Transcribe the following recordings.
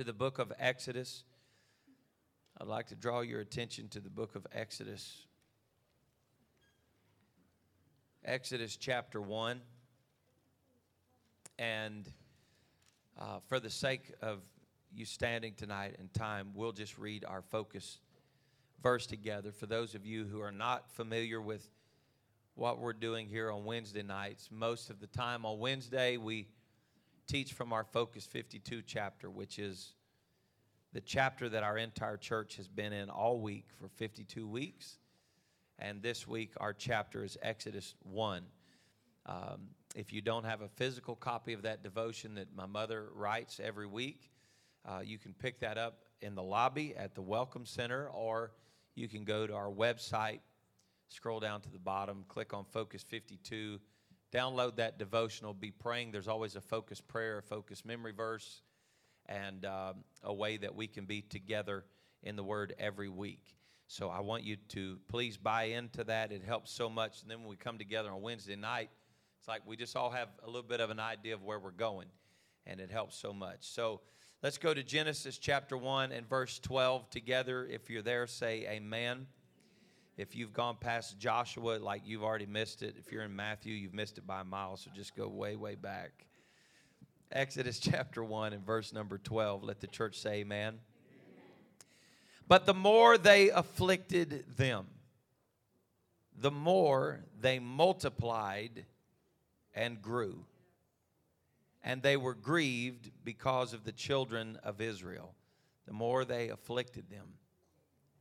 to the book of Exodus. I'd like to draw your attention to the book of Exodus. Exodus chapter 1. And uh, for the sake of you standing tonight and time, we'll just read our focus verse together. For those of you who are not familiar with what we're doing here on Wednesday nights, most of the time on Wednesday, we teach from our Focus 52 chapter, which is the chapter that our entire church has been in all week for 52 weeks. And this week, our chapter is Exodus 1. Um, if you don't have a physical copy of that devotion that my mother writes every week, uh, you can pick that up in the lobby at the Welcome Center, or you can go to our website, scroll down to the bottom, click on Focus 52, download that devotional, be praying. There's always a focused prayer, a focused memory verse, and um, a way that we can be together in the Word every week. So I want you to please buy into that. It helps so much. And then when we come together on Wednesday night, it's like we just all have a little bit of an idea of where we're going, and it helps so much. So let's go to Genesis chapter 1 and verse 12 together. If you're there, say amen. If you've gone past Joshua, like you've already missed it. If you're in Matthew, you've missed it by a mile, so just go way, way back. Exodus chapter 1 and verse number 12. Let the church say amen. But the more they afflicted them, the more they multiplied and grew. And they were grieved because of the children of Israel. The more they afflicted them,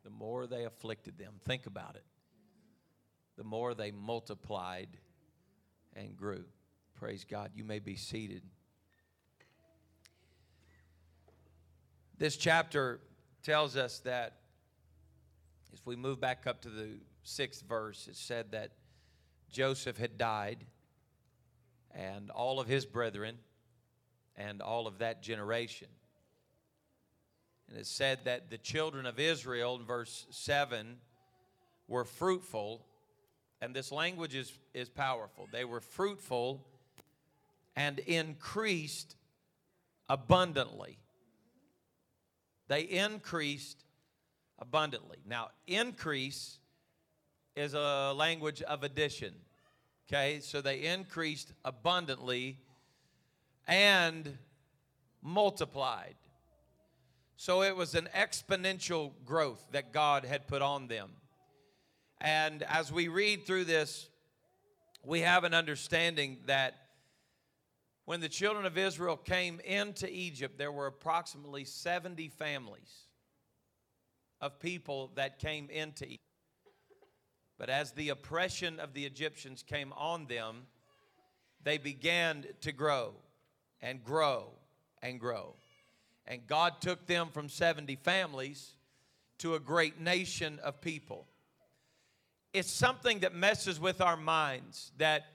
the more they afflicted them. Think about it. The more they multiplied and grew. Praise God. You may be seated. This chapter tells us that if we move back up to the sixth verse, it said that Joseph had died, and all of his brethren, and all of that generation. And it said that the children of Israel, in verse 7, were fruitful. And this language is, is powerful. They were fruitful and increased abundantly. They increased abundantly. Now, increase is a language of addition. Okay, so they increased abundantly and multiplied. So it was an exponential growth that God had put on them. And as we read through this, we have an understanding that when the children of Israel came into Egypt, there were approximately 70 families of people that came into Egypt. But as the oppression of the Egyptians came on them, they began to grow and grow and grow. And God took them from 70 families to a great nation of people. It's something that messes with our minds that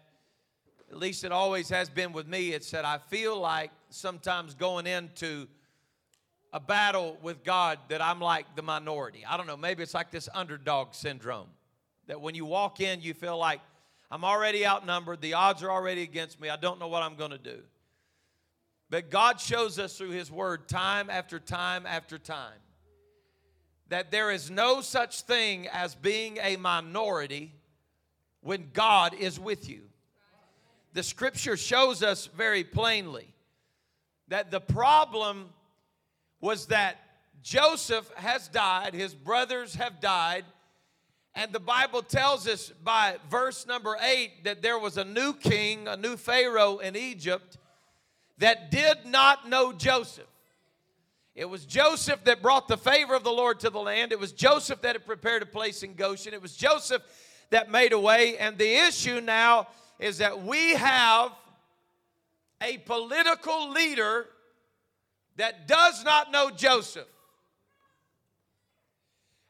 at least it always has been with me. It said, I feel like sometimes going into a battle with God that I'm like the minority. I don't know, maybe it's like this underdog syndrome that when you walk in, you feel like I'm already outnumbered, the odds are already against me, I don't know what I'm going to do. But God shows us through His Word time after time after time that there is no such thing as being a minority when God is with you. The scripture shows us very plainly that the problem was that Joseph has died, his brothers have died, and the Bible tells us by verse number eight that there was a new king, a new Pharaoh in Egypt that did not know Joseph. It was Joseph that brought the favor of the Lord to the land. It was Joseph that had prepared a place in Goshen. It was Joseph that made a way. And the issue now is that we have a political leader that does not know Joseph.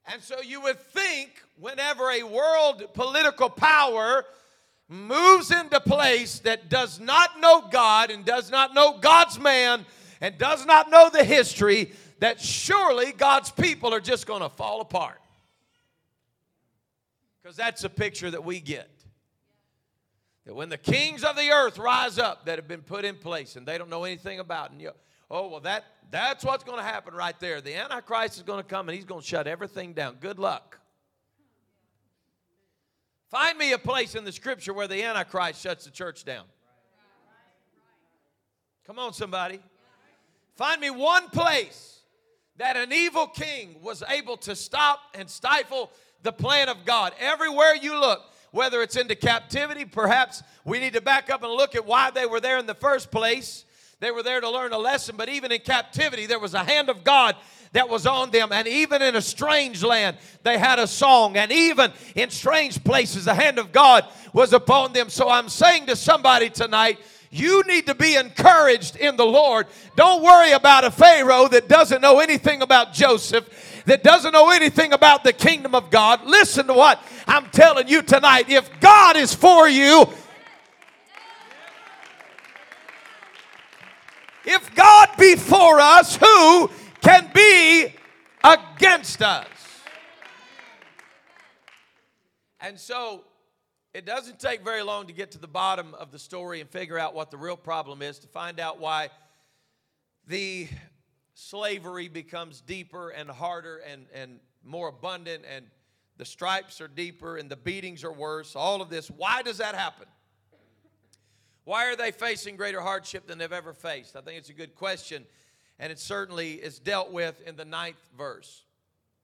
And so you would think whenever a world political power moves into place that does not know God and does not know God's man and does not know the history, that surely God's people are just going to fall apart. Because that's a picture that we get. That when the kings of the earth rise up that have been put in place and they don't know anything about, and you, Oh, well, that, that's what's going to happen right there. The Antichrist is going to come and he's going to shut everything down. Good luck. Find me a place in the scripture where the Antichrist shuts the church down. Come on, somebody. Find me one place that an evil king was able to stop and stifle the plan of God. Everywhere you look, whether it's into captivity, perhaps we need to back up and look at why they were there in the first place. They were there to learn a lesson, but even in captivity, there was a hand of God that was on them. And even in a strange land, they had a song. And even in strange places, the hand of God was upon them. So I'm saying to somebody tonight, you need to be encouraged in the Lord. Don't worry about a Pharaoh that doesn't know anything about Joseph, that doesn't know anything about the kingdom of God. Listen to what I'm telling you tonight. If God is for you, if God be for us, who can be against us? And so it doesn't take very long to get to the bottom of the story and figure out what the real problem is, to find out why the slavery becomes deeper and harder and, and more abundant, and the stripes are deeper and the beatings are worse. All of this. Why does that happen? Why are they facing greater hardship than they've ever faced? I think it's a good question, and it certainly is dealt with in the ninth verse.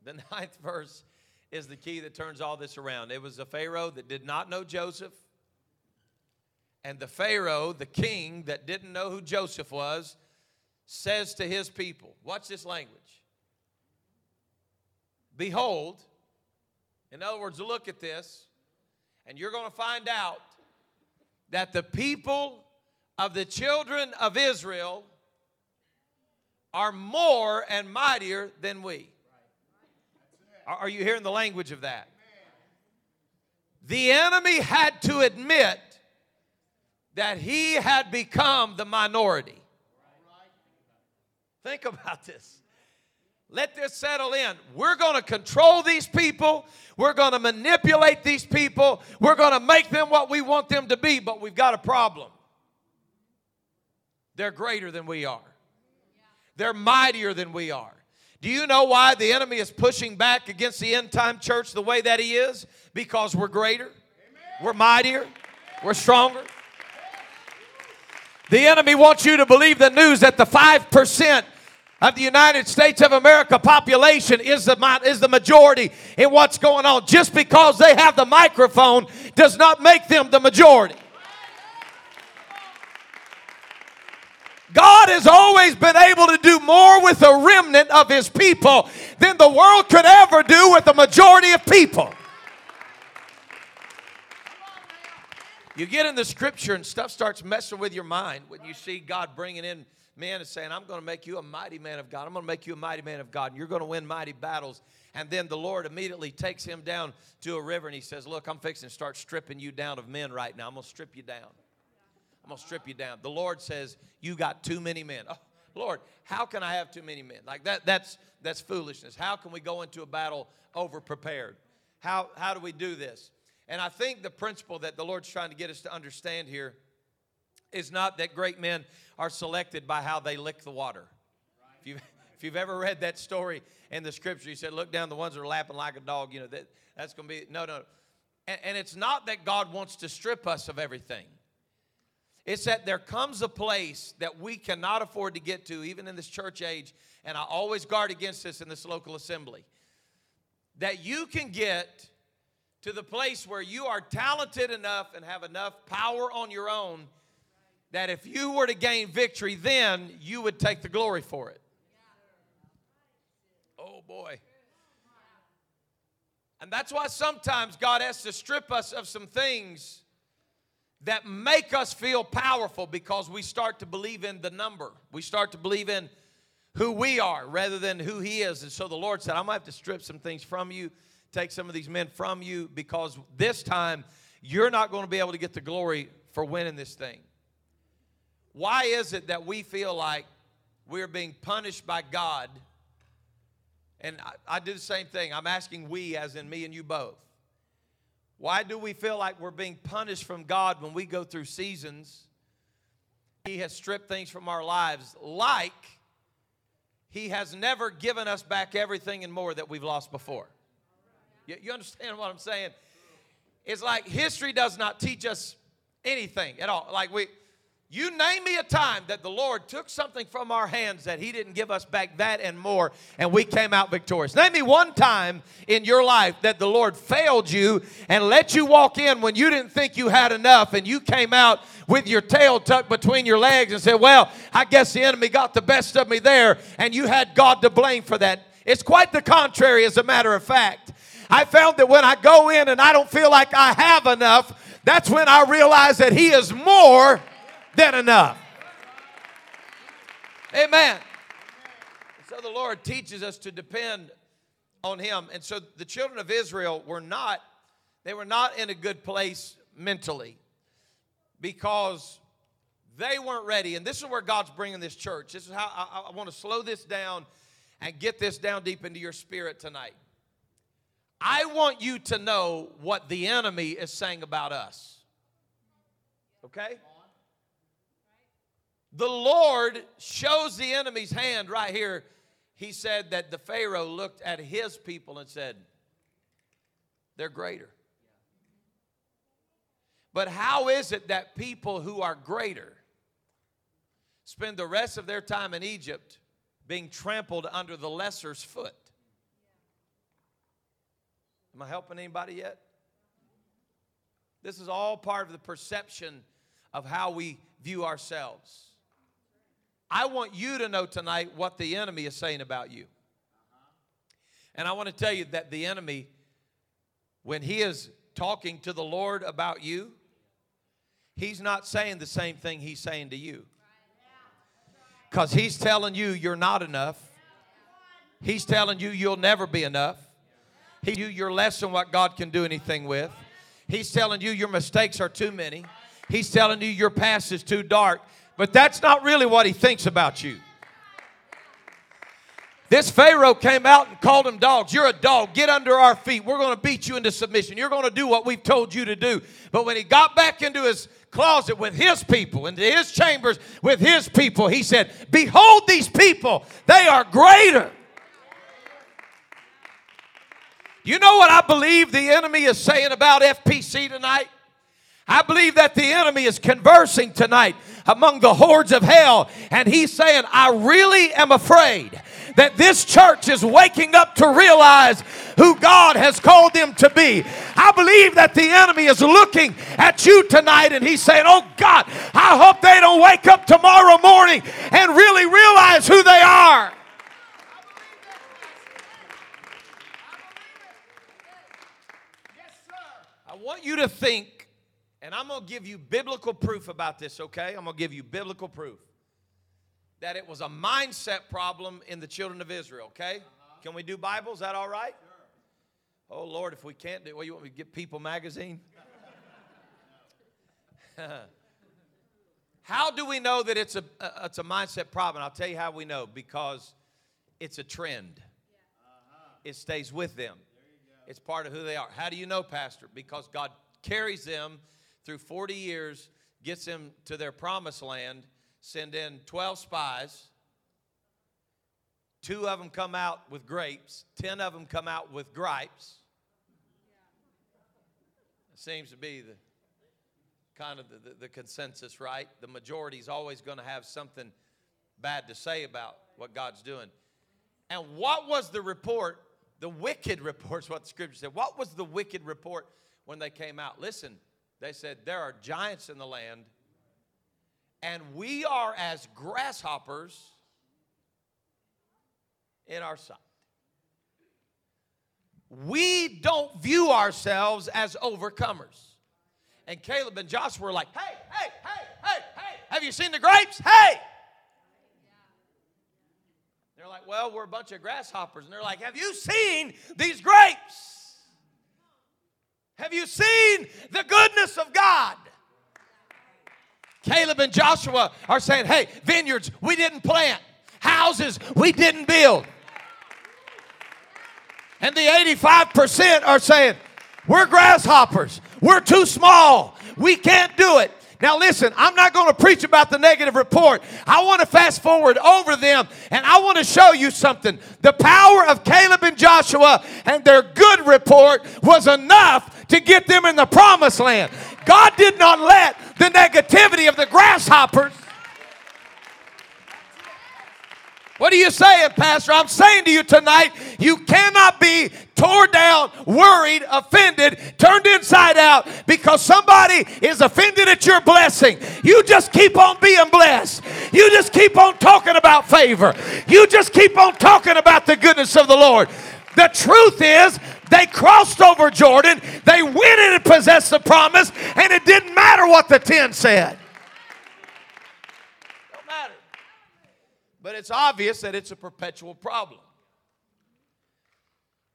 The ninth verse is the key that turns all this around. It was a Pharaoh that did not know Joseph. And the Pharaoh, the king that didn't know who Joseph was, says to his people, watch this language. Behold, in other words, look at this, and you're going to find out that the people of the children of Israel are more and mightier than we. Are you hearing the language of that? The enemy had to admit that he had become the minority. Think about this. Let this settle in. We're going to control these people. We're going to manipulate these people. We're going to make them what we want them to be, but we've got a problem. They're greater than we are, they're mightier than we are. Do you know why the enemy is pushing back against the end time church the way that he is? Because we're greater, we're mightier, we're stronger. The enemy wants you to believe the news that the 5% of the United States of America population is the, is the majority in what's going on. Just because they have the microphone does not make them the majority. God has always been able to do more with a remnant of his people than the world could ever do with the majority of people. You get in the scripture and stuff starts messing with your mind when you see God bringing in men and saying, I'm going to make you a mighty man of God. I'm going to make you a mighty man of God. And you're going to win mighty battles. And then the Lord immediately takes him down to a river and he says, Look, I'm fixing to start stripping you down of men right now. I'm going to strip you down. I'm going to strip you down. The Lord says, You got too many men. Oh, Lord, how can I have too many men? Like that, that's, that's foolishness. How can we go into a battle over prepared? How, how do we do this? And I think the principle that the Lord's trying to get us to understand here is not that great men are selected by how they lick the water. If you've, if you've ever read that story in the scripture, he said, Look down the ones that are lapping like a dog, you know, that, that's going to be, no, no. And, and it's not that God wants to strip us of everything. It's that there comes a place that we cannot afford to get to, even in this church age, and I always guard against this in this local assembly. That you can get to the place where you are talented enough and have enough power on your own that if you were to gain victory, then you would take the glory for it. Oh boy. And that's why sometimes God has to strip us of some things that make us feel powerful because we start to believe in the number. We start to believe in who we are rather than who He is. And so the Lord said, I'm going to have to strip some things from you, take some of these men from you, because this time you're not going to be able to get the glory for winning this thing. Why is it that we feel like we're being punished by God? And I, I do the same thing. I'm asking we, as in me and you both. Why do we feel like we're being punished from God when we go through seasons? He has stripped things from our lives, like He has never given us back everything and more that we've lost before. You, you understand what I'm saying? It's like history does not teach us anything at all. Like we, you name me a time that the Lord took something from our hands that He didn't give us back that and more, and we came out victorious. Name me one time in your life that the Lord failed you and let you walk in when you didn't think you had enough, and you came out with your tail tucked between your legs and said, Well, I guess the enemy got the best of me there, and you had God to blame for that. It's quite the contrary, as a matter of fact. I found that when I go in and I don't feel like I have enough, that's when I realize that He is more enough. Amen. So the Lord teaches us to depend on him. And so the children of Israel were not they were not in a good place mentally because they weren't ready. And this is where God's bringing this church. This is how I, I want to slow this down and get this down deep into your spirit tonight. I want you to know what the enemy is saying about us. Okay? The Lord shows the enemy's hand right here. He said that the Pharaoh looked at his people and said, They're greater. But how is it that people who are greater spend the rest of their time in Egypt being trampled under the lesser's foot? Am I helping anybody yet? This is all part of the perception of how we view ourselves. I want you to know tonight what the enemy is saying about you. And I want to tell you that the enemy, when he is talking to the Lord about you, he's not saying the same thing he's saying to you. Because he's telling you you're not enough. He's telling you you'll never be enough. He you you're less than what God can do anything with. He's telling you your mistakes are too many. He's telling you your past is too dark. But that's not really what he thinks about you. This Pharaoh came out and called them dogs. You're a dog. Get under our feet. We're going to beat you into submission. You're going to do what we've told you to do. But when he got back into his closet with his people, into his chambers with his people, he said, Behold these people, they are greater. You know what I believe the enemy is saying about FPC tonight? I believe that the enemy is conversing tonight among the hordes of hell, and he's saying, I really am afraid that this church is waking up to realize who God has called them to be. I believe that the enemy is looking at you tonight and he's saying, Oh God, I hope they don't wake up tomorrow morning and really realize who they are. I want you to think I'm going to give you biblical proof about this, okay? I'm going to give you biblical proof that it was a mindset problem in the children of Israel, okay? Uh-huh. Can we do Bible? Is that all right? Sure. Oh, Lord, if we can't do it, well, you want me to get People magazine? how do we know that it's a, a, it's a mindset problem? I'll tell you how we know because it's a trend. Uh-huh. It stays with them. It's part of who they are. How do you know, Pastor? Because God carries them through 40 years, gets them to their promised land, send in 12 spies. Two of them come out with grapes, 10 of them come out with gripes. It seems to be the kind of the, the, the consensus, right? The majority is always going to have something bad to say about what God's doing. And what was the report? The wicked reports, what the scripture said. What was the wicked report when they came out? Listen, they said, There are giants in the land, and we are as grasshoppers in our sight. We don't view ourselves as overcomers. And Caleb and Joshua were like, Hey, hey, hey, hey, hey, have you seen the grapes? Hey! They're like, Well, we're a bunch of grasshoppers. And they're like, Have you seen these grapes? Have you seen the goodness of God? Caleb and Joshua are saying, hey, vineyards we didn't plant, houses we didn't build. And the 85% are saying, we're grasshoppers, we're too small, we can't do it. Now, listen, I'm not going to preach about the negative report. I want to fast forward over them and I want to show you something. The power of Caleb and Joshua and their good report was enough to get them in the promised land. God did not let the negativity of the grasshoppers What are you saying, Pastor? I'm saying to you tonight, you cannot be tore down, worried, offended, turned inside out because somebody is offended at your blessing. You just keep on being blessed. You just keep on talking about favor. You just keep on talking about the goodness of the Lord. The truth is, they crossed over Jordan, they went in and possessed the promise, and it didn't matter what the 10 said. But it's obvious that it's a perpetual problem.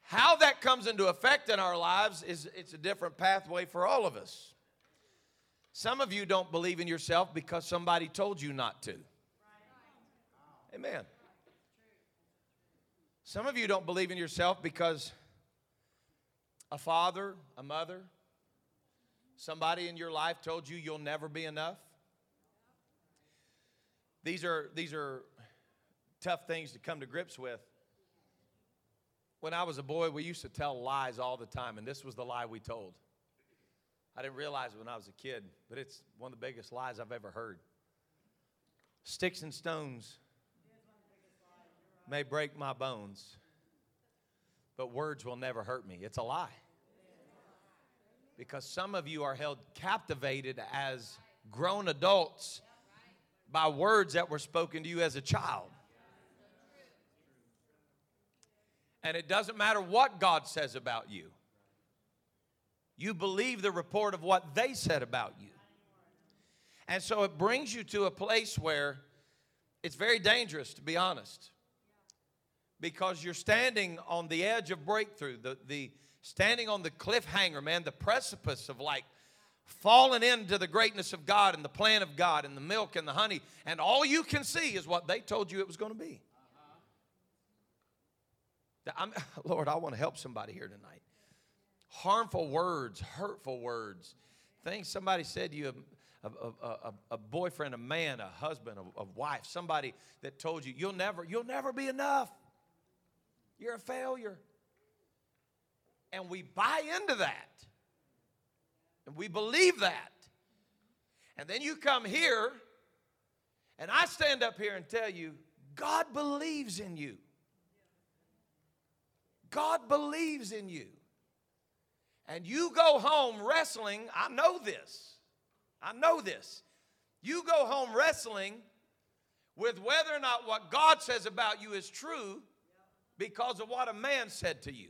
How that comes into effect in our lives is it's a different pathway for all of us. Some of you don't believe in yourself because somebody told you not to. Amen. Some of you don't believe in yourself because a father, a mother, somebody in your life told you you'll never be enough. These are, these are tough things to come to grips with. When I was a boy, we used to tell lies all the time, and this was the lie we told. I didn't realize it when I was a kid, but it's one of the biggest lies I've ever heard. Sticks and stones may break my bones, but words will never hurt me. It's a lie. Because some of you are held captivated as grown adults by words that were spoken to you as a child. And it doesn't matter what God says about you, you believe the report of what they said about you. And so it brings you to a place where it's very dangerous, to be honest, because you're standing on the edge of breakthrough, the, the standing on the cliffhanger, man, the precipice of like falling into the greatness of God and the plan of God and the milk and the honey, and all you can see is what they told you it was going to be. I'm, Lord, I want to help somebody here tonight. Harmful words, hurtful words, things somebody said to you, um, a, a, a, a boyfriend, a man, a husband, a, wife, somebody that told you you'll never, you'll never be enough. You're a failure. And we buy into that. And we believe that. And then you come here, and I stand up here and tell you, God believes in you. God believes in you. And you go home wrestling, I know this. I know this. You go home wrestling with whether or not what God says about you is true because of what a man said to you.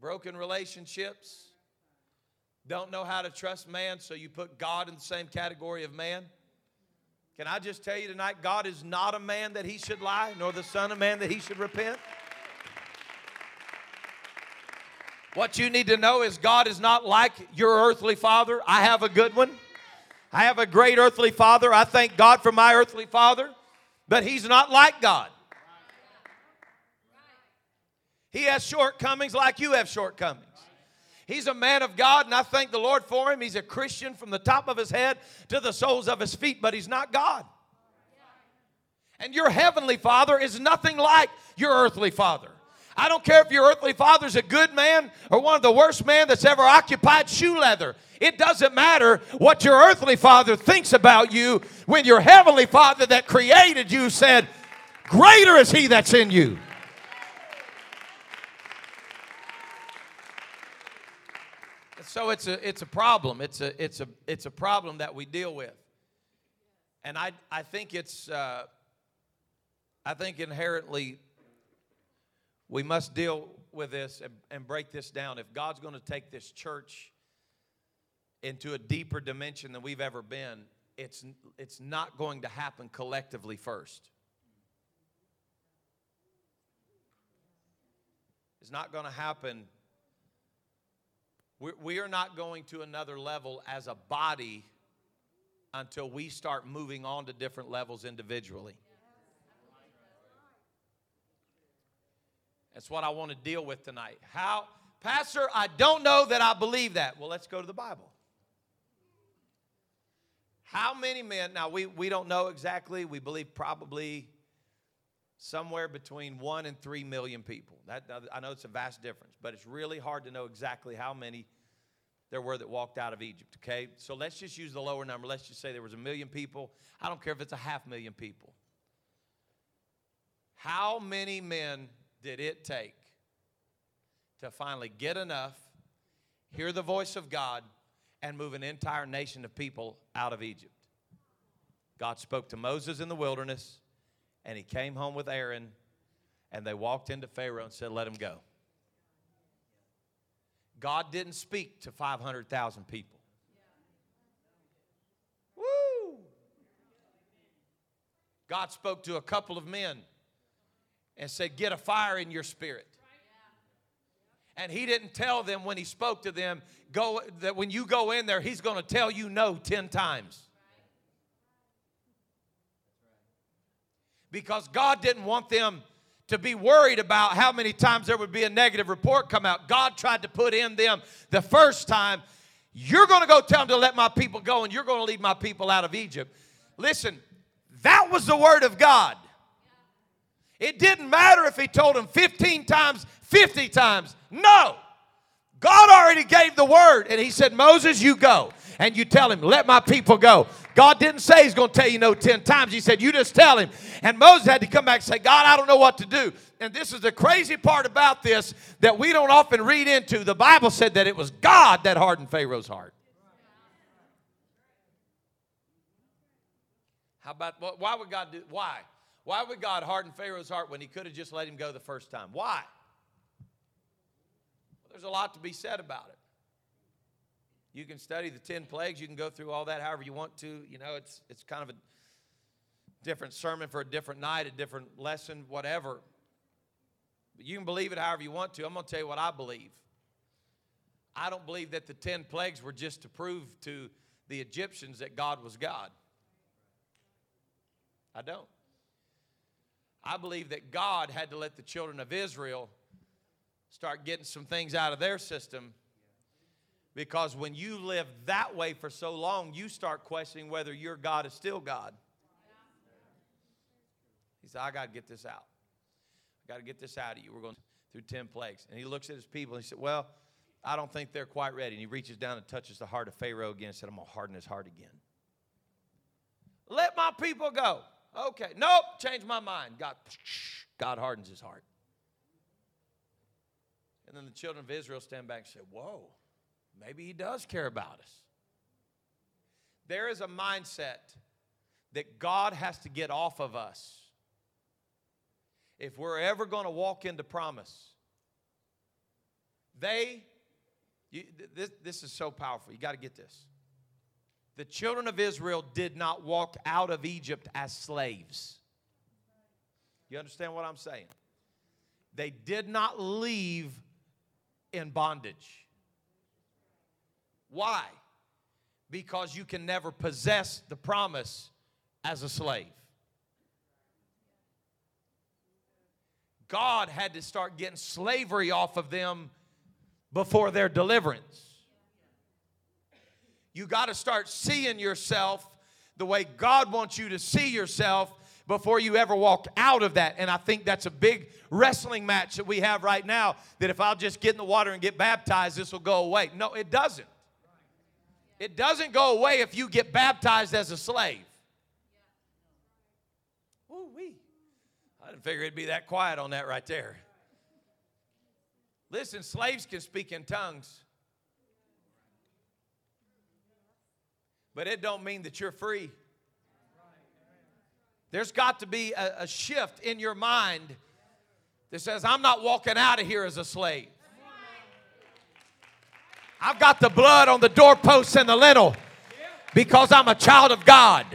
Broken relationships, don't know how to trust man, so you put God in the same category of man. Can I just tell you tonight, God is not a man that he should lie, nor the Son of Man that he should repent? What you need to know is God is not like your earthly father. I have a good one. I have a great earthly father. I thank God for my earthly father, but he's not like God. He has shortcomings like you have shortcomings. He's a man of God, and I thank the Lord for him. He's a Christian from the top of his head to the soles of his feet, but he's not God. And your heavenly father is nothing like your earthly father. I don't care if your earthly father's a good man or one of the worst men that's ever occupied shoe leather. It doesn't matter what your earthly father thinks about you when your heavenly father that created you said, Greater is he that's in you. So it's a it's a problem. It's a it's a it's a problem that we deal with, and I I think it's uh, I think inherently we must deal with this and, and break this down. If God's going to take this church into a deeper dimension than we've ever been, it's it's not going to happen collectively first. It's not going to happen we're, we are not going to another level as a body until we start moving on to different levels individually. That's what I want to deal with tonight. How Pastor, I don't know that I believe that. Well, let's go to the Bible. How many men, now we, we don't know exactly, we believe probably somewhere between one and three million people. That, I know it's a vast difference, but it's really hard to know exactly how many there were that walked out of Egypt, okay? So let's just use the lower number. Let's just say there was a million people. I don't care if it's a half million people. How many men did it take to finally get enough, hear the voice of God, and move an entire nation of people out of Egypt? God spoke to Moses in the wilderness and he came home with Aaron, and they walked into Pharaoh and said, Let him go. God didn't speak to 500,000 people. Woo! God spoke to a couple of men and said, Get a fire in your spirit. And he didn't tell them when he spoke to them, go that when you go in there, he's going to tell you no 10 times. Because God didn't want them to be worried about how many times there would be a negative report come out. God tried to put in them the first time, you're going to go tell them to let my people go and you're going to lead my people out of Egypt. Listen, that was the word of God. It didn't matter if he told them 15 times, 50 times. No. God already gave the word and he said, Moses, you go. And you tell him, let my people go. God didn't say he's going to tell you no 10 times. He said, you just tell him. And Moses had to come back and say, God, I don't know what to do. And this is the crazy part about this that we don't often read into. The Bible said that it was God that hardened Pharaoh's heart. How about, why would God do, why? Why would God harden Pharaoh's heart when he could have just let him go the first time? Why? Well, there's a lot to be said about it. You can study the 10 plagues. You can go through all that however you want to. You know, it's, it's kind of a different sermon for a different night, a different lesson, whatever. But you can believe it however you want to. I'm going to tell you what I believe. I don't believe that the 10 plagues were just to prove to the Egyptians that God was God. I don't. I believe that God had to let the children of Israel start getting some things out of their system because when you live that way for so long, you start questioning whether your God is still God. He said, I got to get this out. I got to get this out of you. We're going through 10 plagues. And he looks at his people and he said, Well, I don't think they're quite ready. And he reaches down and touches the heart of Pharaoh again and said, I'm going to harden his heart again. Let my people go. Okay. Nope. Change my mind. God, God hardens his heart. And then the children of Israel stand back and say, Whoa. Maybe He does care about us. There is a mindset that God has to get off of us if we're ever going to walk into promise. They, you, this, this is so powerful. You got to get this. The children of Israel did not walk out of Egypt as slaves. You understand what I'm saying? They did not leave in bondage. Why? Because you can never possess the promise as a slave. God had to start getting slavery off of them before their deliverance. You got to start seeing yourself the way God wants you to see yourself before you ever walk out of that. And I think that's a big wrestling match that we have right now that if I'll just get in the water and get baptized, this will go away. No, it doesn't. It doesn't go away if you get baptized as a slave. Ooh, wee. I didn't figure it'd be that quiet on that right there. Listen, slaves can speak in tongues. But it don't mean that you're free. There's got to be a, a shift in your mind that says, I'm not walking out of here as a slave. I've got the blood on the doorposts and the lintel because I'm a child of God.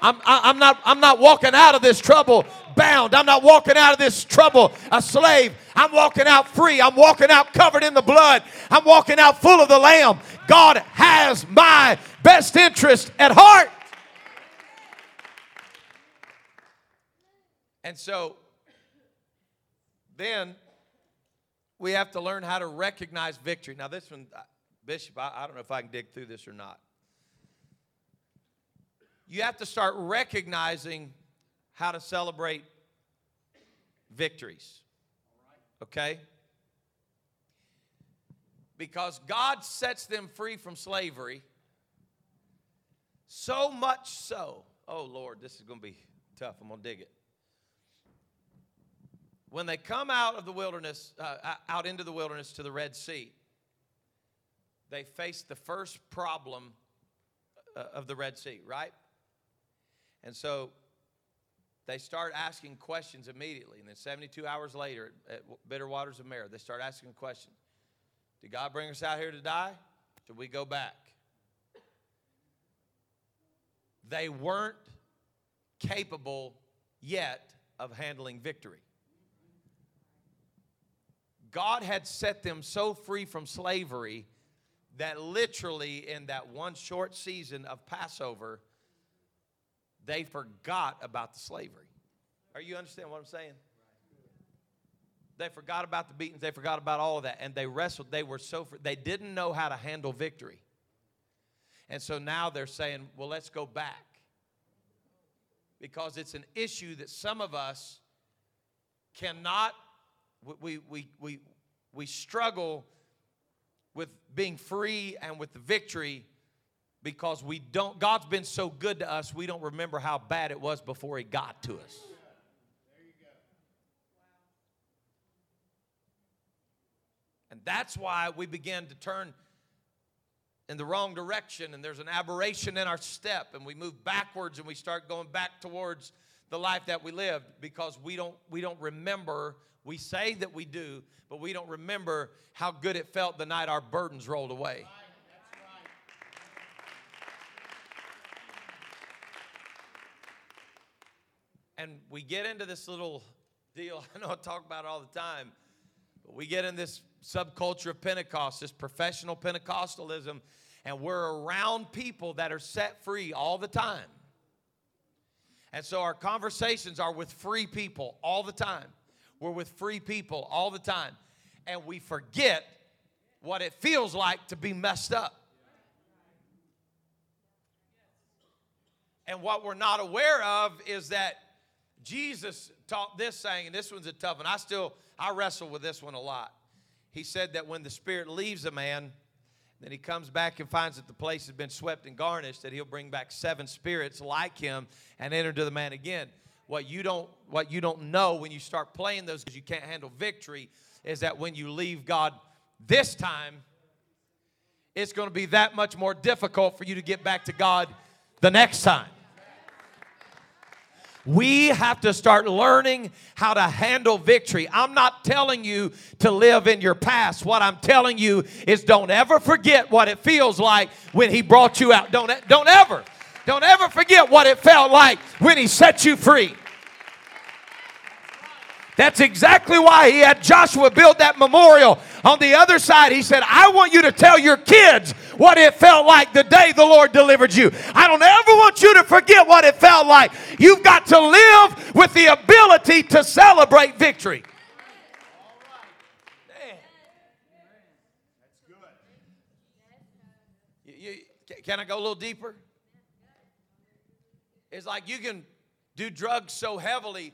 I'm, I'm, not, I'm not walking out of this trouble bound. I'm not walking out of this trouble a slave. I'm walking out free. I'm walking out covered in the blood. I'm walking out full of the Lamb. God has my best interest at heart. And so then we have to learn how to recognize victory. Now, this one, uh, Bishop, I, I don't know if I can dig through this or not. You have to start recognizing how to celebrate victories. Okay? Because God sets them free from slavery. So much so. Oh, Lord, this is going to be tough. I'm going to dig it. When they come out of the wilderness, uh, out into the wilderness to the Red Sea, they face the first problem uh, of the Red Sea, right? And so they start asking questions immediately. And then 72 hours later at Bitter Waters of Marah, they start asking questions. Did God bring us out here to die? Should we go back? They weren't capable yet of handling victory. God had set them so free from slavery that literally in that one short season of Passover, they forgot about the slavery. Are you understand what I'm saying? They forgot about the beatings. They forgot about all of that, and they wrestled. They were so they didn't know how to handle victory, and so now they're saying, "Well, let's go back," because it's an issue that some of us cannot. We we we we struggle with being free and with the victory because we don't god's been so good to us we don't remember how bad it was before he got to us. And that's why we begin to turn in the wrong direction and there's an aberration in our step and we move backwards and we start going back towards the life that we lived because we don't we don't remember we say that we do but we don't remember how good it felt the night our burdens rolled away and we get into this little deal. I know I talk about it all the time, but we get in this subculture of Pentecost, this professional Pentecostalism, and we're around people that are set free all the time. And so our conversations are with free people all the time. We're with free people all the time. And we forget what it feels like to be messed up. And what we're not aware of is that Jesus taught this saying, and this one's a tough one. I still, I wrestle with this one a lot. He said that when the Spirit leaves a man, then he comes back and finds that the place has been swept and garnished, that he'll bring back seven spirits like him and enter to the man again. What you don't, what you don't know when you start playing those because you can't handle victory is that when you leave God this time, it's going to be that much more difficult for you to get back to God the next time. We have to start learning how to handle victory. I'm not telling you to live in your past. What I'm telling you is don't ever forget what it feels like when He brought you out. Don't, don't ever, don't ever forget what it felt like when He set you free. That's exactly why he had Joshua build that memorial. On the other side, he said, I want you to tell your kids what it felt like the day the Lord delivered you. I don't ever want you to forget what it felt like. You've got to live with the ability to celebrate victory. can I go a little deeper? It's like you can do drugs so heavily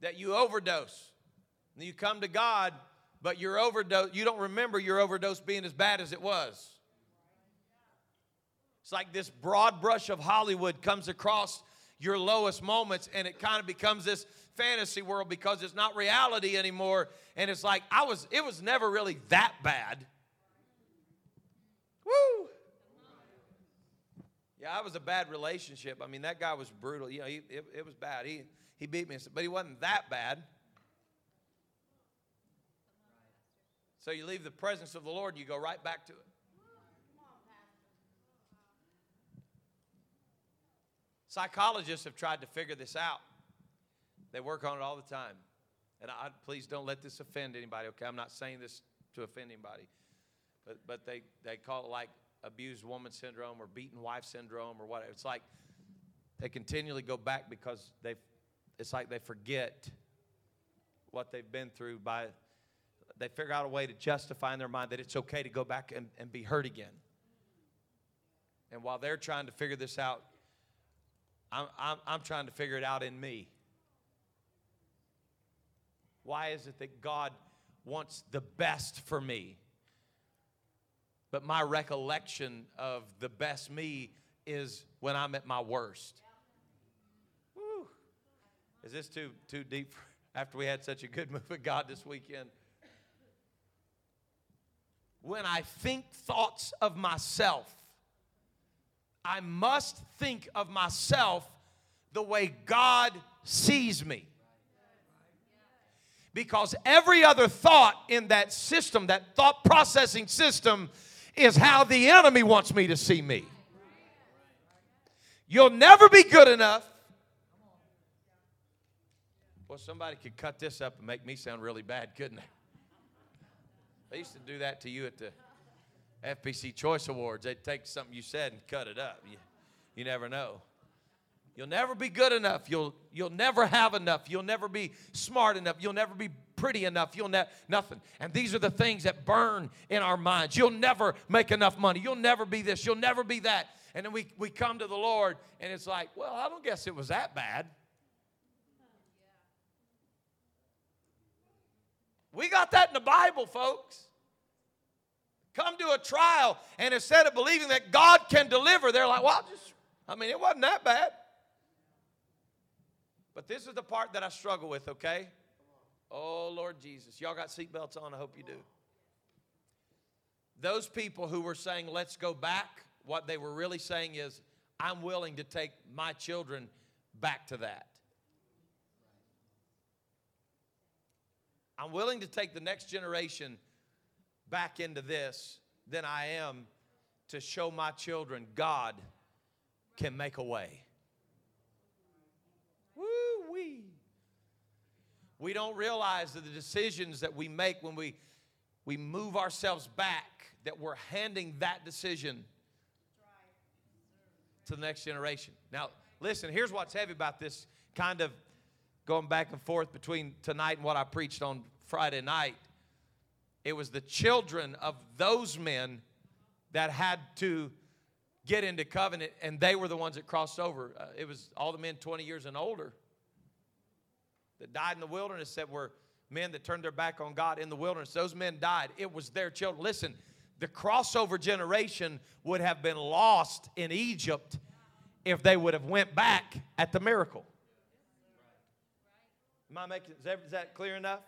that you overdose. And you come to God, but your overdose, you don't remember your overdose being as bad as it was. It's like this broad brush of Hollywood comes across your lowest moments and it kind of becomes this fantasy world because it's not reality anymore and it's like I was it was never really that bad. Woo! Yeah, I was a bad relationship. I mean, that guy was brutal. You know, he, it, it was bad. He he beat me, but he wasn't that bad. So you leave the presence of the Lord and you go right back to it. Psychologists have tried to figure this out. They work on it all the time. And I, please don't let this offend anybody, okay? I'm not saying this to offend anybody. But, but they, they call it like abused woman syndrome or beaten wife syndrome or whatever. It's like they continually go back because they've it's like they forget what they've been through by they figure out a way to justify in their mind that it's okay to go back and, and be hurt again. And while they're trying to figure this out, I'm, I'm, I'm trying to figure it out in me. Why is it that God wants the best for me? But my recollection of the best me is when I'm at my worst. Woo. Is this too, too deep after we had such a good move of God this weekend? When I think thoughts of myself, I must think of myself the way God sees me. Because every other thought in that system, that thought processing system, is how the enemy wants me to see me. You'll never be good enough. Well, somebody could cut this up and make me sound really bad, couldn't they? They used to do that to you at the FPC Choice Awards. They'd take something you said and cut it up. You, you never know. You'll never be good enough. You'll, you'll never have enough. You'll never be smart enough. You'll never be pretty enough. You'll never, nothing. And these are the things that burn in our minds. You'll never make enough money. You'll never be this. You'll never be that. And then we, we come to the Lord and it's like, well, I don't guess it was that bad. We got that in the Bible, folks come to a trial and instead of believing that God can deliver, they're like, well, just, I mean, it wasn't that bad. But this is the part that I struggle with, okay? Oh, Lord Jesus. Y'all got seatbelts on? I hope you do. Those people who were saying, let's go back, what they were really saying is, I'm willing to take my children back to that. I'm willing to take the next generation back into this than I am to show my children God can make a way. Woo wee. We don't realize that the decisions that we make when we, we move ourselves back, that we're handing that decision to the next generation. Now, listen, here's what's heavy about this kind of going back and forth between tonight and what I preached on Friday night it was the children of those men that had to get into covenant, and they were the ones that crossed over. Uh, it was all the men 20 years and older that died in the wilderness that were men that turned their back on God in the wilderness. Those men died. It was their children. Listen, the crossover generation would have been lost in Egypt if they would have went back at the miracle. Am I making is that, is that clear enough?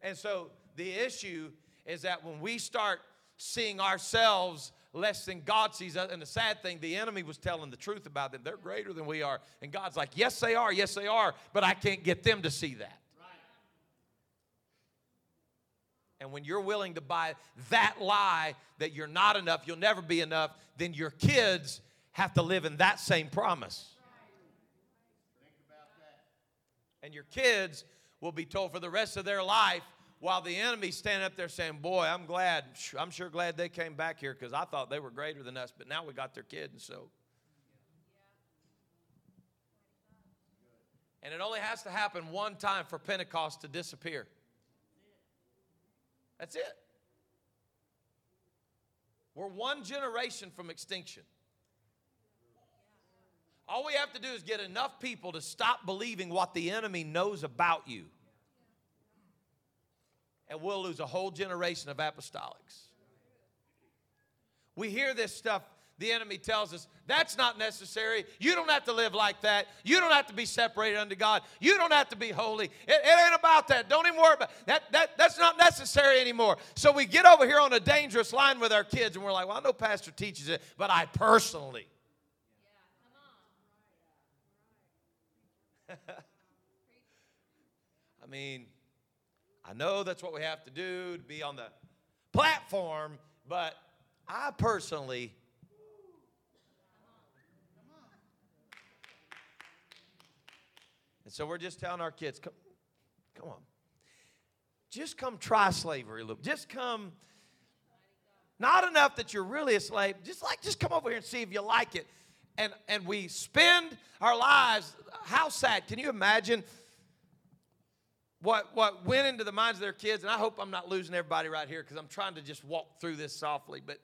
And so the issue is that when we start seeing ourselves less than God sees us, and the sad thing, the enemy was telling the truth about them. They're greater than we are. And God's like, yes, they are, yes, they are, but I can't get them to see that. And when you're willing to buy that lie that you're not enough, you'll never be enough, then your kids have to live in that same promise. And your kids will be told for the rest of their life while the enemy's standing up there saying, Boy, I'm glad, I'm sure glad they came back here because I thought they were greater than us, but now we got their kid, and so. And it only has to happen one time for Pentecost to disappear. That's it. We're one generation from extinction. All we have to do is get enough people to stop believing what the enemy knows about you and we'll lose a whole generation of apostolics. We hear this stuff, the enemy tells us that's not necessary. You don't have to live like that. You don't have to be separated unto God. You don't have to be holy. It, it ain't about that. Don't even worry about that. that. That's not necessary anymore. So we get over here on a dangerous line with our kids and we're like, well, I know Pastor teaches it, but I personally. I mean, I know that's what we have to do to be on the platform, but I personally And so we're just telling our kids, come, come on. Just come try slavery a little. Just come. Not enough that you're really a slave. Just like just come over here and see if you like it. And and we spend our lives. How sad. Can you imagine what, what went into the minds of their kids, and I hope I'm not losing everybody right here because I'm trying to just walk through this softly, but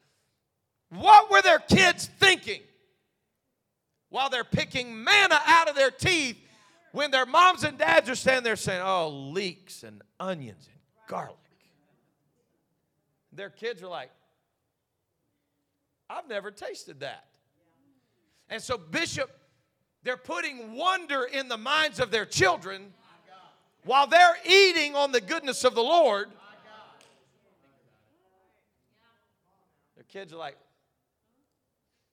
what were their kids thinking while they're picking manna out of their teeth when their moms and dads are standing there saying, oh, leeks and onions and garlic? Their kids are like, I've never tasted that. And so, Bishop, they're putting wonder in the minds of their children while they're eating on the goodness of the Lord. Their kids are like,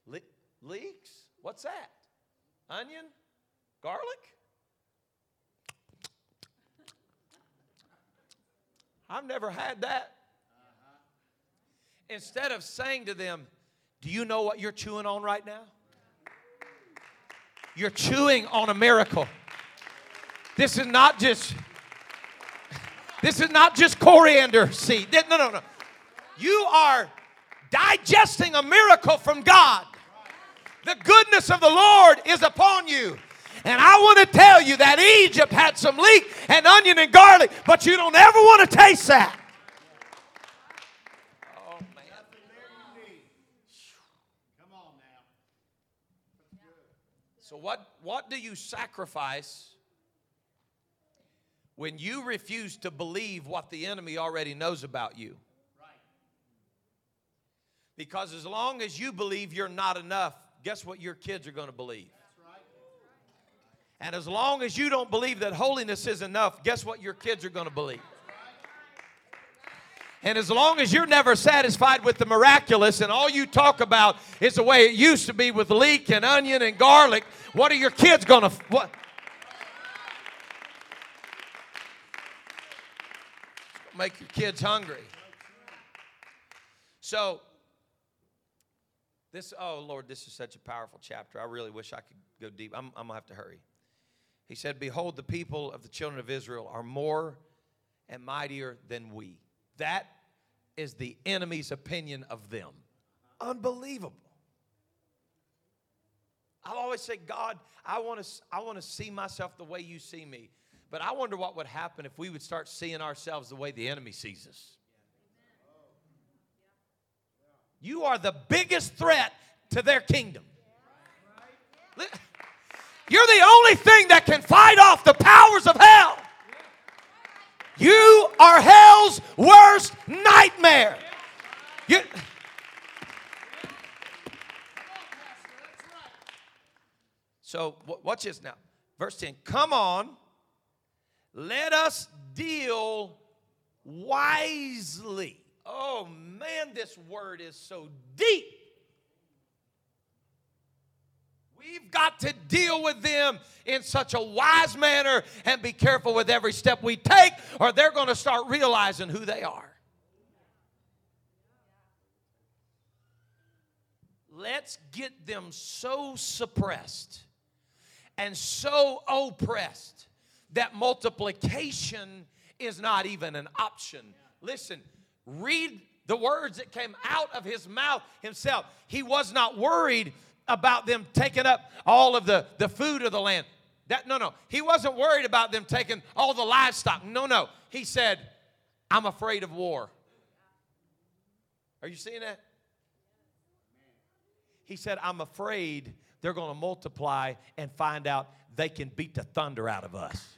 Le- leeks? What's that? Onion? Garlic? I've never had that. Instead of saying to them, Do you know what you're chewing on right now? You're chewing on a miracle. This is not just this is not just coriander seed. No, no, no. You are digesting a miracle from God. The goodness of the Lord is upon you. And I want to tell you that Egypt had some leek and onion and garlic, but you don't ever want to taste that. Oh, man. Come on now. So what, what do you sacrifice when you refuse to believe what the enemy already knows about you? Because as long as you believe you're not enough, guess what your kids are going to believe? And as long as you don't believe that holiness is enough, guess what your kids are going to believe? And as long as you're never satisfied with the miraculous and all you talk about is the way it used to be with leek and onion and garlic, what are your kids going to what make your kids hungry. So this, oh Lord, this is such a powerful chapter. I really wish I could go deep. I'm, I'm going to have to hurry. He said, Behold, the people of the children of Israel are more and mightier than we. That is the enemy's opinion of them. Unbelievable. I've always say, God, I want to I want to see myself the way you see me. But I wonder what would happen if we would start seeing ourselves the way the enemy sees us. You are the biggest threat to their kingdom. You're the only thing that can fight off the powers of hell. You are hell's worst nightmare. You, so, watch this now. Verse 10 Come on, let us deal wisely Oh man, this word is so deep. We've got to deal with them in such a wise manner and be careful with every step we take, or they're going to start realizing who they are. Let's get them so suppressed and so oppressed that multiplication is not even an option. Listen, Read the words that came out of his mouth himself. He was not worried about them taking up all of the, the food of the land. That no, no. He wasn't worried about them taking all the livestock. No, no. He said, I'm afraid of war. Are you seeing that? He said, I'm afraid they're going to multiply and find out they can beat the thunder out of us.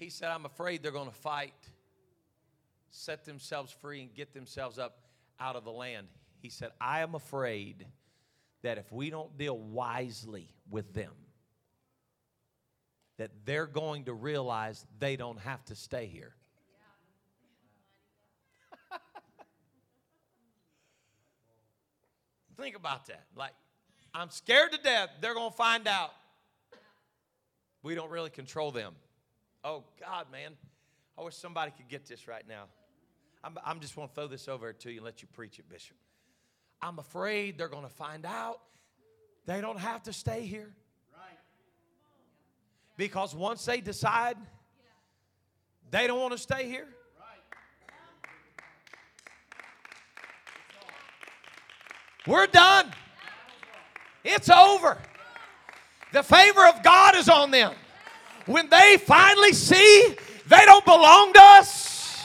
He said, I'm afraid they're going to fight, set themselves free, and get themselves up out of the land. He said, I am afraid that if we don't deal wisely with them, that they're going to realize they don't have to stay here. Think about that. Like, I'm scared to death they're going to find out we don't really control them. Oh, God, man. I wish somebody could get this right now. I'm, I'm just want to throw this over to you and let you preach it, Bishop. I'm afraid they're going to find out they don't have to stay here. Right. Because once they decide they don't want to stay here, we're done. It's over. The favor of God is on them. When they finally see they don't belong to us,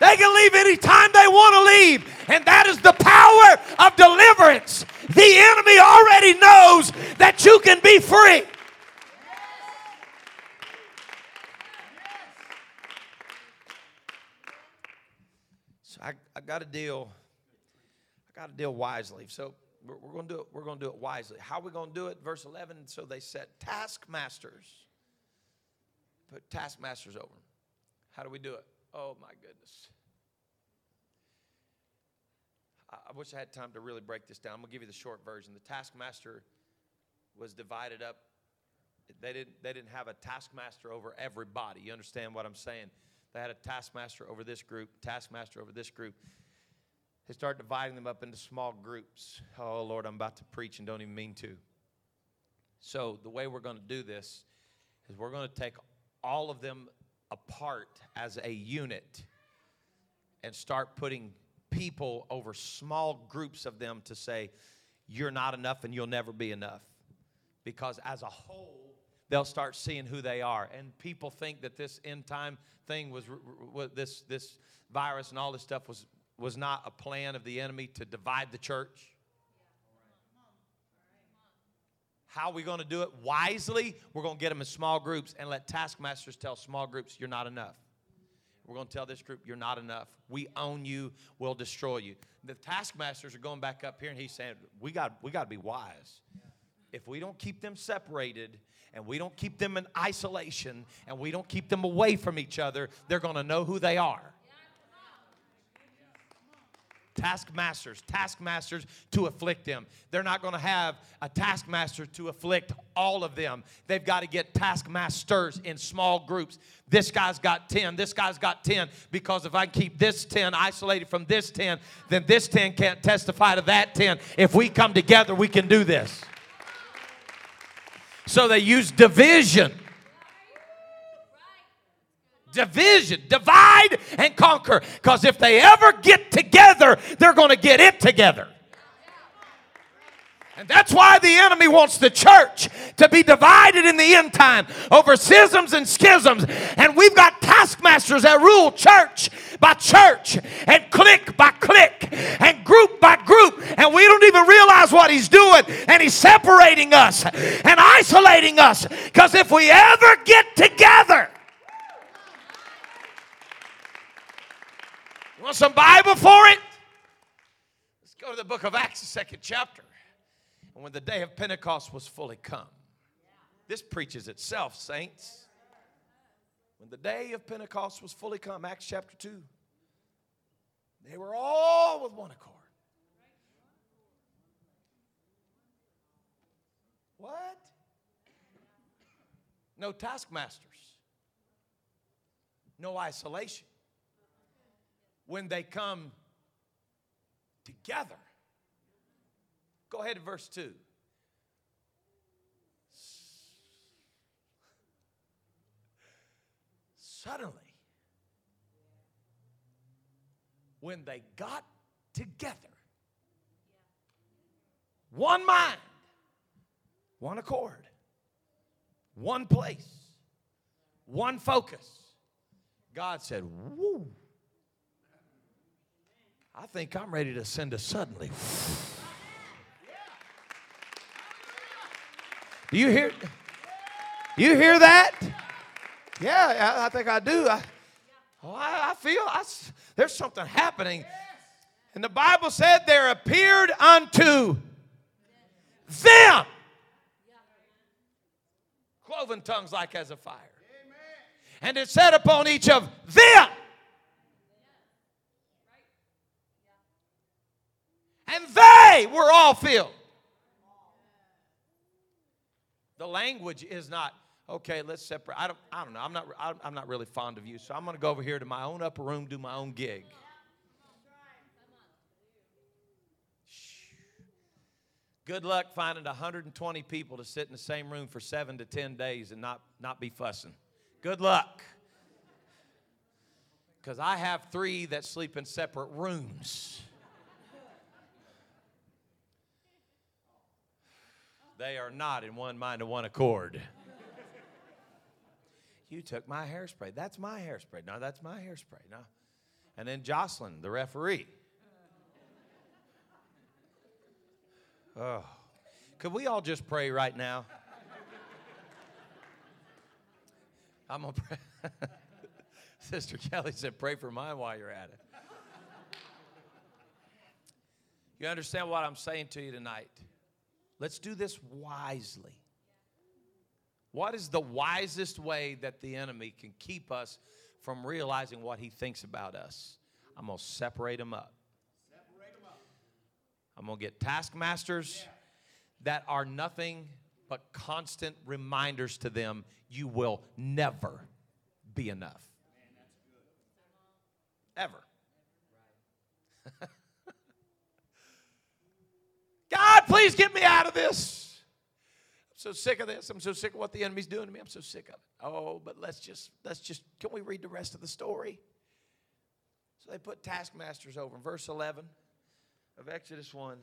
they can leave anytime they want to leave. And that is the power of deliverance. The enemy already knows that you can be free. So I, I got to deal. I got to deal wisely. So we're, we're going to do it. We're going to do it wisely. How are we going to do it? Verse 11. So they set taskmasters. Put taskmasters over them. How do we do it? Oh my goodness. I, I wish I had time to really break this down. I'm going to give you the short version. The taskmaster was divided up. They didn't, they didn't have a taskmaster over everybody. You understand what I'm saying? They had a taskmaster over this group, taskmaster over this group. They start dividing them up into small groups. Oh, Lord, I'm about to preach and don't even mean to. So, the way we're going to do this is we're going to take all of them apart as a unit and start putting people over small groups of them to say, You're not enough and you'll never be enough. Because as a whole, they'll start seeing who they are. And people think that this end time thing was, this, this virus and all this stuff was, was not a plan of the enemy to divide the church. How are we going to do it wisely? We're going to get them in small groups and let taskmasters tell small groups, you're not enough. We're going to tell this group, you're not enough. We own you, we'll destroy you. The taskmasters are going back up here and he's saying, we got, we got to be wise. If we don't keep them separated and we don't keep them in isolation and we don't keep them away from each other, they're going to know who they are. Taskmasters, taskmasters to afflict them. They're not going to have a taskmaster to afflict all of them. They've got to get taskmasters in small groups. This guy's got 10, this guy's got 10, because if I keep this 10 isolated from this 10, then this 10 can't testify to that 10. If we come together, we can do this. So they use division division, divide and conquer. Because if they ever get together, they're going to get it together. And that's why the enemy wants the church to be divided in the end time over schisms and schisms. And we've got taskmasters that rule church by church and clique by clique and group by group. And we don't even realize what he's doing. And he's separating us and isolating us. Because if we ever get together, You want some Bible for it? Go to the book of Acts, the second chapter. And when the day of Pentecost was fully come, this preaches itself, saints. When the day of Pentecost was fully come, Acts chapter 2, they were all with one accord. What? No taskmasters, no isolation when they come together. Go ahead to verse 2. Suddenly, when they got together, one mind, one accord, one place, one focus, God said, Woo. I think I'm ready to send a suddenly. Do you hear? You hear that? Yeah, I, think I do. I, oh, I, I feel I, there's something happening. And the Bible said there appeared unto them cloven tongues like as a fire. And it set upon each of them and they were all filled. The language is not okay. Let's separate. I don't. I don't know. I'm not. I'm not really fond of you, so I'm going to go over here to my own upper room, do my own gig. Good luck finding 120 people to sit in the same room for seven to 10 days and not, not be fussing. Good luck. Because I have three that sleep in separate rooms. They are not in one mind and one accord. you took my hairspray. That's my hairspray. No, that's my hairspray. No. And then Jocelyn, the referee. Oh. Could we all just pray right now? I'm going to pray. Sister Kelly said, pray for mine while you're at it. You understand what I'm saying to you tonight? Let's do this wisely. What is the wisest way that the enemy can keep us from realizing what he thinks about us? I'm going to separate them up. I'm going to get taskmasters that are nothing but constant reminders to them you will never be enough. Ever. God, please get me out of this. I'm so sick of this. I'm so sick of what the enemy's doing to me. I'm so sick of it. Oh, but let's just, let's just, can we read the rest of the story? So they put taskmasters over. In verse 11 of Exodus 1,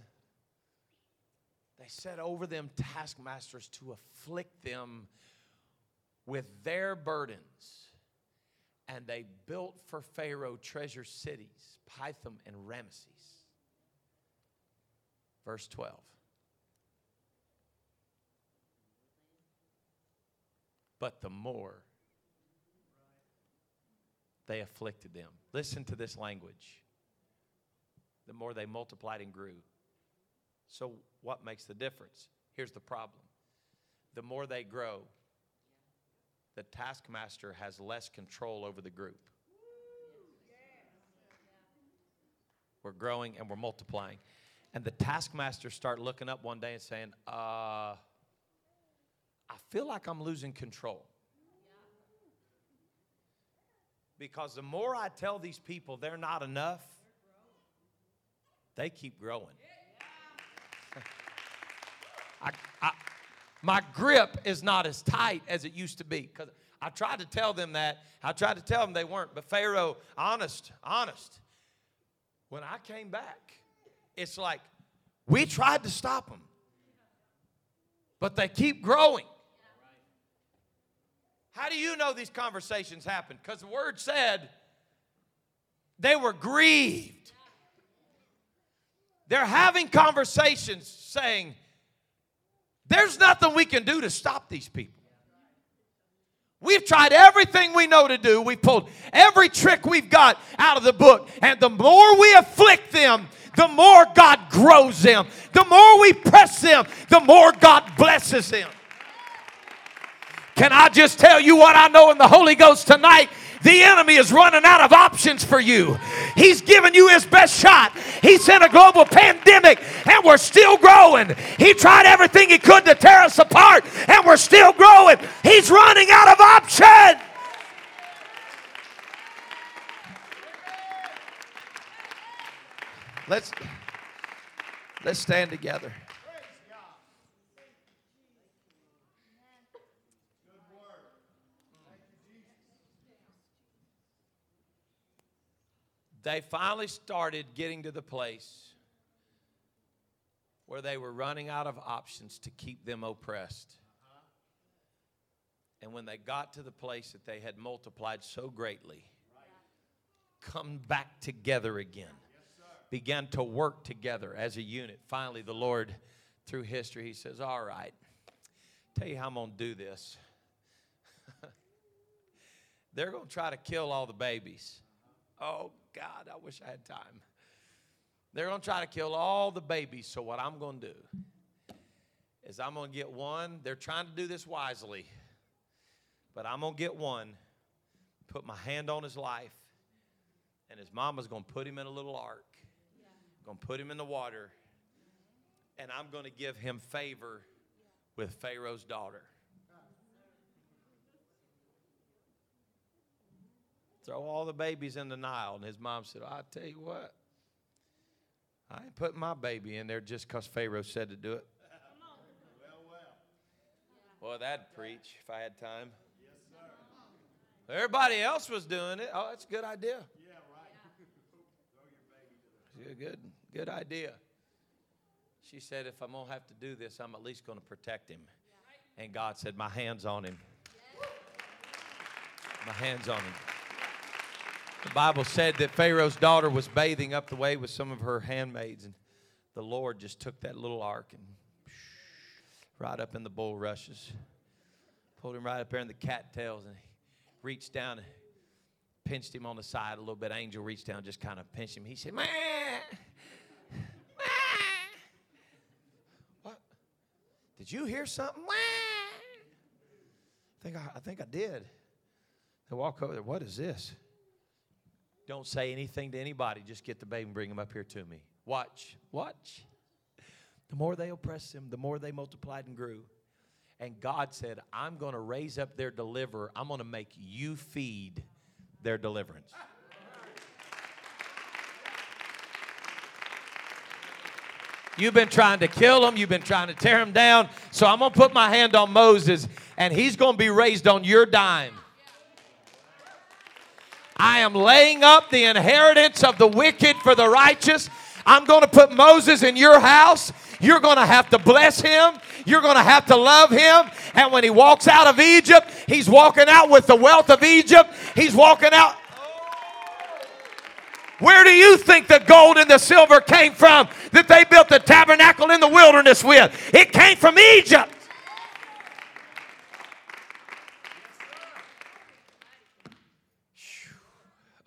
they set over them taskmasters to afflict them with their burdens. And they built for Pharaoh treasure cities, Pithom and Ramesses. Verse 12. But the more they afflicted them. Listen to this language. The more they multiplied and grew. So, what makes the difference? Here's the problem the more they grow, the taskmaster has less control over the group. We're growing and we're multiplying. And the taskmasters start looking up one day and saying, uh, I feel like I'm losing control. Because the more I tell these people they're not enough, they keep growing. I, I, my grip is not as tight as it used to be because I tried to tell them that. I tried to tell them they weren't. But Pharaoh, honest, honest, when I came back, it's like we tried to stop them, but they keep growing. How do you know these conversations happened? Because the word said they were grieved. They're having conversations saying, There's nothing we can do to stop these people. We've tried everything we know to do. We've pulled every trick we've got out of the book. And the more we afflict them, the more God grows them. The more we press them, the more God blesses them. Can I just tell you what I know in the Holy Ghost tonight? The enemy is running out of options for you. He's given you his best shot. He sent a global pandemic and we're still growing. He tried everything he could to tear us apart and we're still growing. He's running out of options. Let's let's stand together. They finally started getting to the place where they were running out of options to keep them oppressed. And when they got to the place that they had multiplied so greatly, come back together again began to work together as a unit. Finally, the Lord, through history, He says, All right, tell you how I'm going to do this. They're going to try to kill all the babies. Oh, God, I wish I had time. They're going to try to kill all the babies. So, what I'm going to do is I'm going to get one. They're trying to do this wisely, but I'm going to get one, put my hand on his life, and his mama's going to put him in a little ark going to put him in the water, and I'm going to give him favor with Pharaoh's daughter. Throw all the babies in the Nile. And his mom said, I tell you what, I ain't putting my baby in there just because Pharaoh said to do it. Well, well. That'd preach if I had time. Yes, sir. Everybody else was doing it. Oh, that's a good idea. Yeah, right. Good, good, good idea. She said, If I'm going to have to do this, I'm at least going to protect him. And God said, My hand's on him. My hand's on him. The Bible said that Pharaoh's daughter was bathing up the way with some of her handmaids, and the Lord just took that little ark and right up in the bulrushes, pulled him right up there in the cattails, and he reached down and pinched him on the side a little bit. Angel reached down, just kind of pinched him. He said, "Man, what? Did you hear something? I think I, I think I did. They walk over there. What is this? Don't say anything to anybody. Just get the baby and bring him up here to me. Watch. Watch. The more they oppressed him, the more they multiplied and grew. And God said, I'm going to raise up their deliverer. I'm going to make you feed their deliverance. You've been trying to kill them, you've been trying to tear them down. So I'm going to put my hand on Moses, and he's going to be raised on your dime. I am laying up the inheritance of the wicked for the righteous. I'm going to put Moses in your house. You're going to have to bless him. You're going to have to love him. And when he walks out of Egypt, he's walking out with the wealth of Egypt. He's walking out. Where do you think the gold and the silver came from that they built the tabernacle in the wilderness with? It came from Egypt.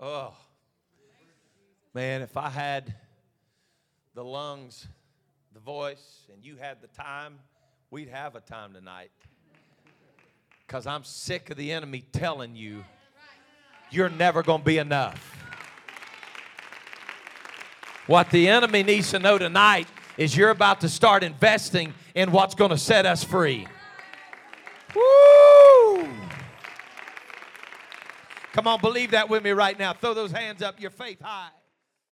Oh, man, if I had the lungs, the voice, and you had the time, we'd have a time tonight. Because I'm sick of the enemy telling you you're never going to be enough. What the enemy needs to know tonight is you're about to start investing in what's going to set us free. Woo! Come on, believe that with me right now. Throw those hands up, your faith high.